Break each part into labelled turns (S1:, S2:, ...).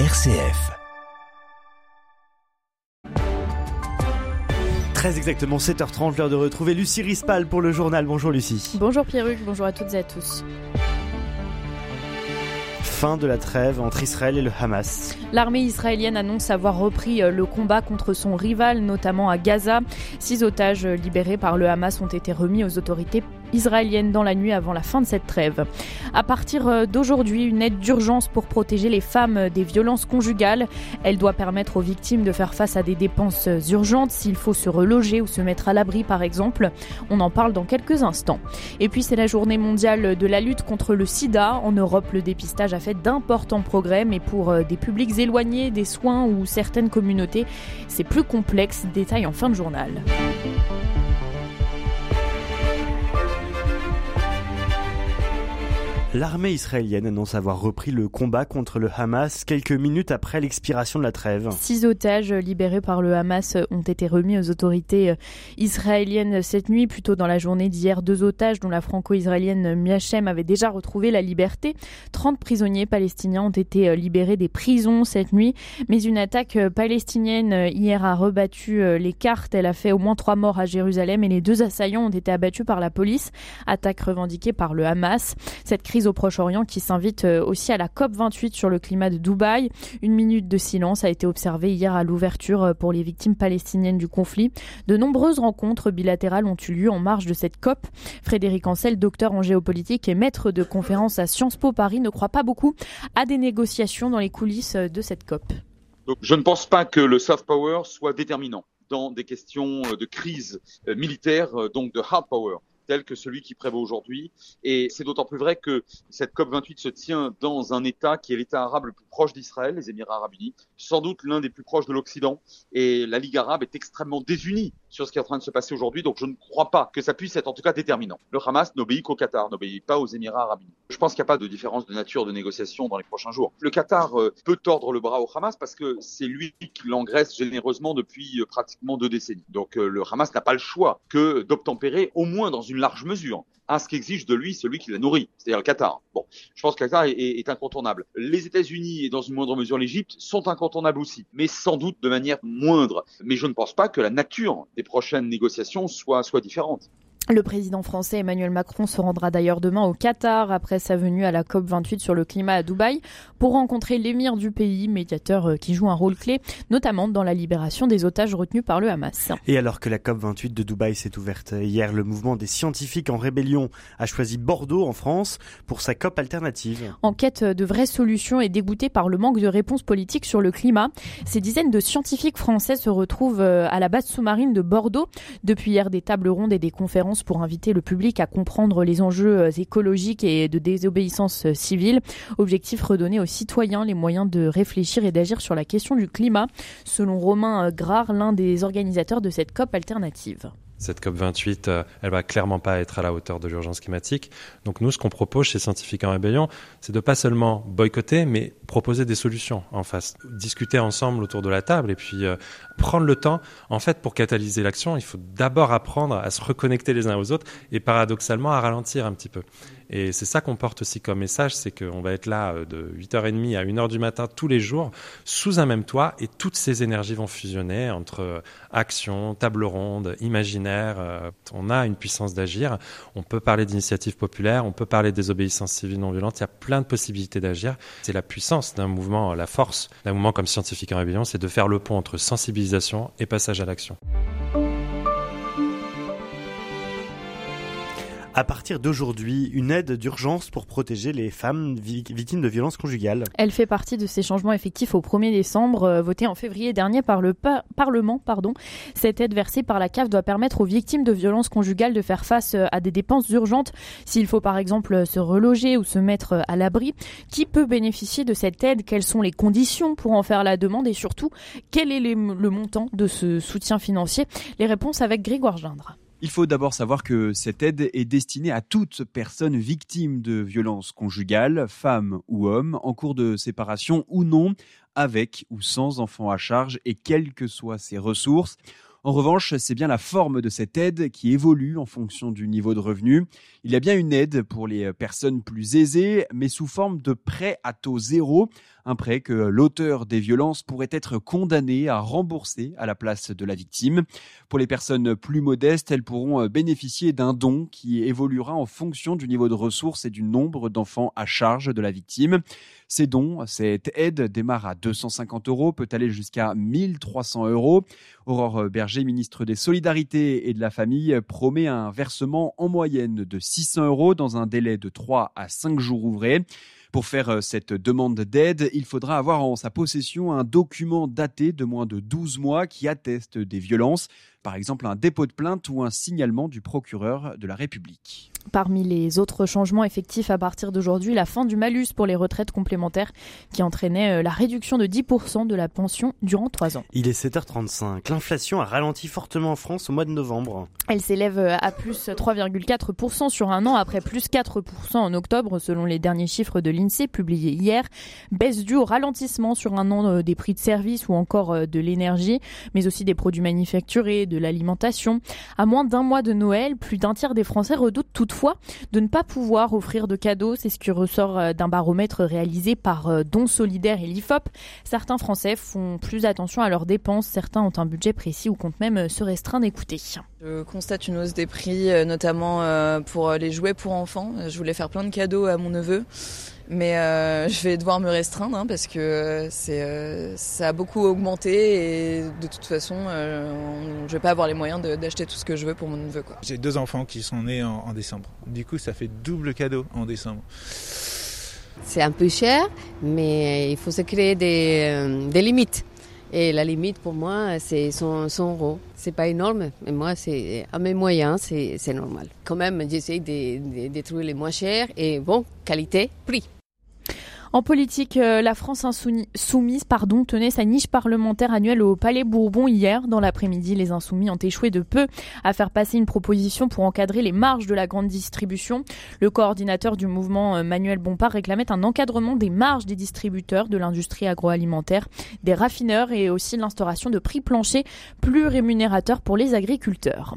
S1: RCF. Très exactement 7h30, l'heure de retrouver Lucie Rispal pour le journal. Bonjour Lucie.
S2: Bonjour Pierruc, bonjour à toutes et à tous
S1: fin de la trêve entre Israël et le Hamas.
S2: L'armée israélienne annonce avoir repris euh, le combat contre son rival, notamment à Gaza. Six otages libérés par le Hamas ont été remis aux autorités israélienne dans la nuit avant la fin de cette trêve. À partir euh, d'aujourd'hui, une aide d'urgence pour protéger les femmes des violences conjugales. Elle doit permettre aux victimes de faire face à des dépenses urgentes s'il faut se reloger ou se mettre à l'abri par exemple. On en parle dans quelques instants. Et puis c'est la journée mondiale de la lutte contre le sida. En Europe, le dépistage a fait d'importants progrès, mais pour euh, des publics éloignés des soins ou certaines communautés, c'est plus complexe. Détail en fin de journal.
S1: L'armée israélienne annonce avoir repris le combat contre le Hamas quelques minutes après l'expiration de la trêve.
S2: Six otages libérés par le Hamas ont été remis aux autorités euh, israéliennes cette nuit. Plutôt dans la journée d'hier, deux otages dont la franco-israélienne Miachem avait déjà retrouvé la liberté. 30 prisonniers palestiniens ont été euh, libérés des prisons cette nuit. Mais une attaque euh, palestinienne hier a rebattu les cartes. Elle a fait au moins trois morts à Jérusalem et les deux assaillants ont été abattus par la police. Attaque revendiquée par le Hamas. Cette crise au Proche-Orient qui s'invite euh, aussi à la COP28 sur le climat de Dubaï. Une minute de silence a été observée hier à l'ouverture euh, pour les victimes palestiniennes du conflit. De nombreuses rencontres bilatérales ont eu lieu en marge de cette COP. Frédéric Ancel, docteur en géopolitique et maître de conférence à Sciences Po Paris, ne croit pas beaucoup à des négociations dans les coulisses euh, de cette COP.
S3: Je ne pense pas que le soft power soit déterminant dans des questions de crise militaire, donc de hard power tel que celui qui prévaut aujourd'hui. Et c'est d'autant plus vrai que cette COP28 se tient dans un État qui est l'État arabe le plus proche d'Israël, les Émirats arabes unis, sans doute l'un des plus proches de l'Occident. Et la Ligue arabe est extrêmement désunie sur ce qui est en train de se passer aujourd'hui. Donc je ne crois pas que ça puisse être en tout cas déterminant. Le Hamas n'obéit qu'au Qatar, n'obéit pas aux Émirats arabes unis. Je pense qu'il n'y a pas de différence de nature de négociation dans les prochains jours. Le Qatar euh, peut tordre le bras au Hamas parce que c'est lui qui l'engraisse généreusement depuis euh, pratiquement deux décennies. Donc euh, le Hamas n'a pas le choix que d'obtempérer au moins dans une une large mesure à ce qu'exige de lui celui qui l'a nourri, c'est-à-dire le Qatar. Bon, je pense que le Qatar est, incontournable. Les États-Unis et dans une moindre mesure l'Égypte sont incontournables aussi, mais sans doute de manière moindre. Mais je ne pense pas que la nature des prochaines négociations soit différente.
S2: Le président français Emmanuel Macron se rendra d'ailleurs demain au Qatar après sa venue à la COP28 sur le climat à Dubaï pour rencontrer l'émir du pays, médiateur euh, qui joue un rôle clé, notamment dans la libération des otages retenus par le Hamas.
S1: Et alors que la COP28 de Dubaï s'est ouverte hier, le mouvement des scientifiques en rébellion a choisi Bordeaux en France pour sa COP alternative.
S2: En quête de vraies solutions et dégoûté par le manque de réponses politiques sur le climat, ces dizaines de scientifiques français se retrouvent euh, à la base sous-marine de Bordeaux. Depuis hier, des tables rondes et des conférences pour inviter le public à comprendre les enjeux euh, écologiques et de désobéissance euh, civile. Objectif redonner aux citoyens les moyens de réfléchir et d'agir sur la question du climat, selon Romain euh, Grard, l'un des organisateurs de cette COP alternative.
S4: Cette COP28, elle va clairement pas être à la hauteur de l'urgence climatique. Donc nous, ce qu'on propose chez Scientifiques en Rébellion, c'est de pas seulement boycotter, mais proposer des solutions en face, discuter ensemble autour de la table et puis prendre le temps. En fait, pour catalyser l'action, il faut d'abord apprendre à se reconnecter les uns aux autres et paradoxalement à ralentir un petit peu. Et c'est ça qu'on porte aussi comme message, c'est qu'on va être là euh, de 8h30 à 1h du matin tous les jours, sous un même toit, et toutes ces énergies vont fusionner entre euh, action, table ronde, imaginaire. Euh, on a une puissance d'agir. On peut parler d'initiatives populaires, on peut parler des obéissances civiles non violentes. Il y a plein de possibilités d'agir. C'est la puissance d'un mouvement, la force d'un mouvement comme Scientifique en Rébellion, c'est de faire le pont entre sensibilité et passage à l'action.
S1: À partir d'aujourd'hui une aide d'urgence pour protéger les femmes victimes de violences conjugales.
S2: Elle fait partie de ces changements effectifs au 1er décembre, euh, votés en février dernier par le Parlement. Cette aide versée par la CAF doit permettre aux victimes de violences conjugales de faire face euh, à des dépenses urgentes s'il faut par exemple se reloger ou se mettre euh, à l'abri. Qui peut bénéficier de cette aide? Quelles sont les conditions pour en faire la demande? Et surtout quel est le montant de ce soutien financier? Les réponses avec Grégoire Gindre.
S5: Il faut d'abord savoir que cette aide est destinée à toute personne victime de violences conjugales, femme ou homme, en cours de séparation ou non, avec ou sans enfant à charge et quelles que soient ses ressources. En revanche, c'est bien la forme de cette aide qui évolue en fonction du niveau de revenu. Il y a bien une aide pour les personnes plus aisées, mais sous forme de prêt à taux zéro, un prêt que l'auteur des violences pourrait être condamné à rembourser à la place de la victime. Pour les personnes plus modestes, elles pourront bénéficier d'un don qui évoluera en fonction du niveau de ressources et du nombre d'enfants à charge de la victime. Ces dons, cette aide démarre à 250 euros, peut aller jusqu'à 1300 euros. Aurore Berger, ministre des Solidarités et de la Famille, promet un versement en moyenne de 600 euros dans un délai de 3 à 5 jours ouvrés. Pour faire euh, cette demande d'aide, il faudra avoir en sa possession un document daté de moins de 12 mois qui atteste des violences, par exemple un dépôt de plainte ou un signalement du procureur de la République.
S2: Parmi les autres changements effectifs à partir d'aujourd'hui, la fin du malus pour les retraites complémentaires qui entraînait euh, la réduction de 10% de la pension durant 3 ans.
S1: Il est 7h35. L'inflation a ralenti fortement en France au mois de novembre.
S2: Elle s'élève euh, à plus 3,4% sur un an après plus 4% en octobre selon les derniers chiffres de l'INSEE publiés hier. Baisse due au ralentissement sur un an euh, des prix de services ou encore de l'énergie, mais aussi des produits manufacturés, de l'alimentation. À moins d'un mois de Noël, plus d'un tiers des Français redoutent toutefois de ne pas pouvoir offrir de cadeaux. C'est ce qui ressort euh, d'un baromètre réalisé par euh, Don Solidaire et l'IFOP. Certains Français font plus attention à leurs dépenses, certains ont un budget précis ou comptent même euh, se restreindre d'écouter.
S6: Je constate une hausse des prix, notamment pour les jouets pour enfants. Je voulais faire plein de cadeaux à mon neveu. Mais euh, je vais devoir me restreindre hein, parce que c'est, euh, ça a beaucoup augmenté et de toute façon, euh, je vais pas avoir les moyens d'acheter tout ce que je veux pour mon neveu.
S7: J'ai deux enfants qui sont nés en, en, décembre. Du coup, ça fait double cadeau en décembre.
S8: C'est un peu cher, mais il faut se créer des, euh, des limites. Et la limite pour moi, c'est 100, 100 euros. C'est pas énorme, mais moi, c'est à mes moyens, c'est normal. Quand même, j'essaie de, de, de trouver les moins chers et bon, qualité, prix.
S2: En politique, euh, la France insoumise pardon, tenait sa niche parlementaire annuelle au Palais Bourbon hier. Dans l'après-midi, les insoumis ont échoué de peu à faire passer une proposition pour encadrer les marges de la grande distribution. Le coordinateur du mouvement, euh, Manuel Bompard, réclamait un encadrement des marges des distributeurs de l'industrie agroalimentaire, des raffineurs et aussi l'instauration de prix planchers plus rémunérateurs pour les agriculteurs.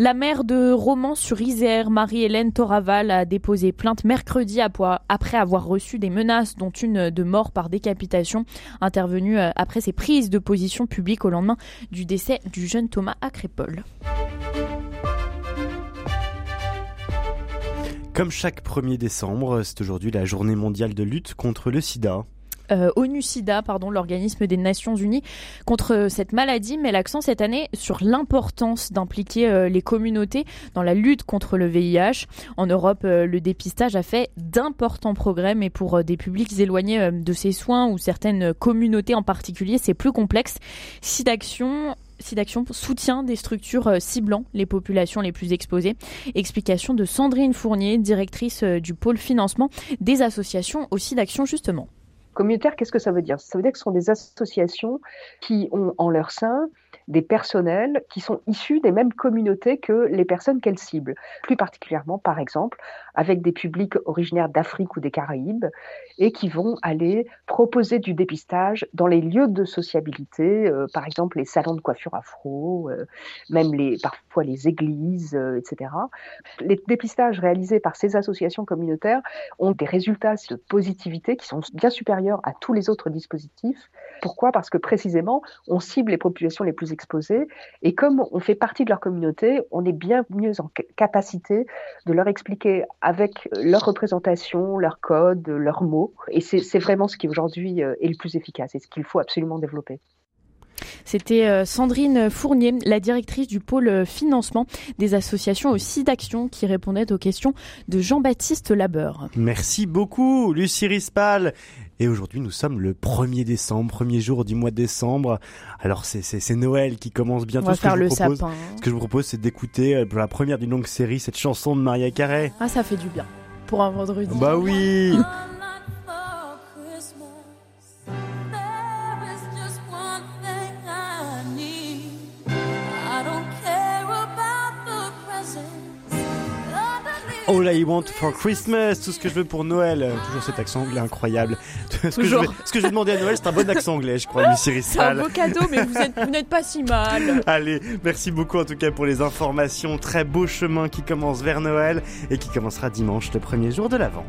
S2: La maire de Romans-sur-Isère, Marie-Hélène Toraval, a déposé plainte mercredi après avoir reçu des menaces dont une de mort par décapitation, intervenue euh, après ses prises de position publiques au lendemain du décès du jeune Thomas Acrépol.
S1: Comme chaque 1er décembre, c'est aujourd'hui la journée mondiale de lutte contre le sida
S2: euh, ONU-SIDA, pardon, l'organisme des Nations Unies, contre cette maladie, met l'accent cette année sur l'importance d'impliquer euh, les communautés dans la lutte contre le VIH. En Europe, euh, le dépistage a fait d'importants progrès, mais pour euh, des publics éloignés de ces soins ou certaines communautés en particulier, c'est plus complexe. SIDAction SIDAction soutient des structures ciblant les populations les plus exposées. Explication de Sandrine Fournier, directrice du pôle financement des associations au SIDAction justement.
S9: Communautaire, qu'est-ce que ça veut dire? Ça veut dire que ce sont des associations qui ont en leur sein des personnels qui sont issus des mêmes communautés que les personnes qu'elles ciblent. Plus particulièrement, par exemple, avec des publics originaires d'Afrique ou des Caraïbes et qui vont aller proposer du dépistage dans les lieux de sociabilité, euh, par exemple les salons de coiffure afro, euh, même parfois les églises, euh, etc. Les dépistages réalisés par ces associations communautaires ont des résultats de positivité qui sont bien supérieurs à tous les autres dispositifs. Pourquoi? Parce que précisément, on cible les populations les plus exposées. Et comme on fait partie de leur communauté, on est bien mieux en capacité de leur expliquer avec leur représentation, leur code, leurs mots. Et c'est vraiment ce qui aujourd'hui euh, est le plus efficace et ce qu'il faut absolument développer.
S2: C'était euh, Sandrine Fournier, la directrice du pôle euh, financement des associations aussi d'action qui répondait aux questions de Jean-Baptiste Labeur.
S1: Merci beaucoup, Lucie Rispal. Et aujourd'hui, nous sommes le 1er décembre, premier jour du mois de décembre. Alors, c'est Noël qui commence bientôt.
S2: On va faire le
S1: propose,
S2: sapin.
S1: Ce que je vous propose, c'est d'écouter euh, pour la première d'une longue série cette chanson de Maria Carré.
S2: Ah, ça fait du bien. Pour un vendredi.
S1: Bah oui All I Want for Christmas, tout ce que je veux pour Noël. Euh, toujours cet accent anglais incroyable. Ce que, je vais, ce que je vais demander à Noël, c'est un bon accent anglais, je crois, Lucie
S2: C'est un beau cadeau, mais vous êtes- vous n'êtes pas si mal.
S1: Allez, merci beaucoup en tout cas pour les informations. Très beau chemin qui commence vers Noël et qui commencera dimanche, le premier jour de l'Avent.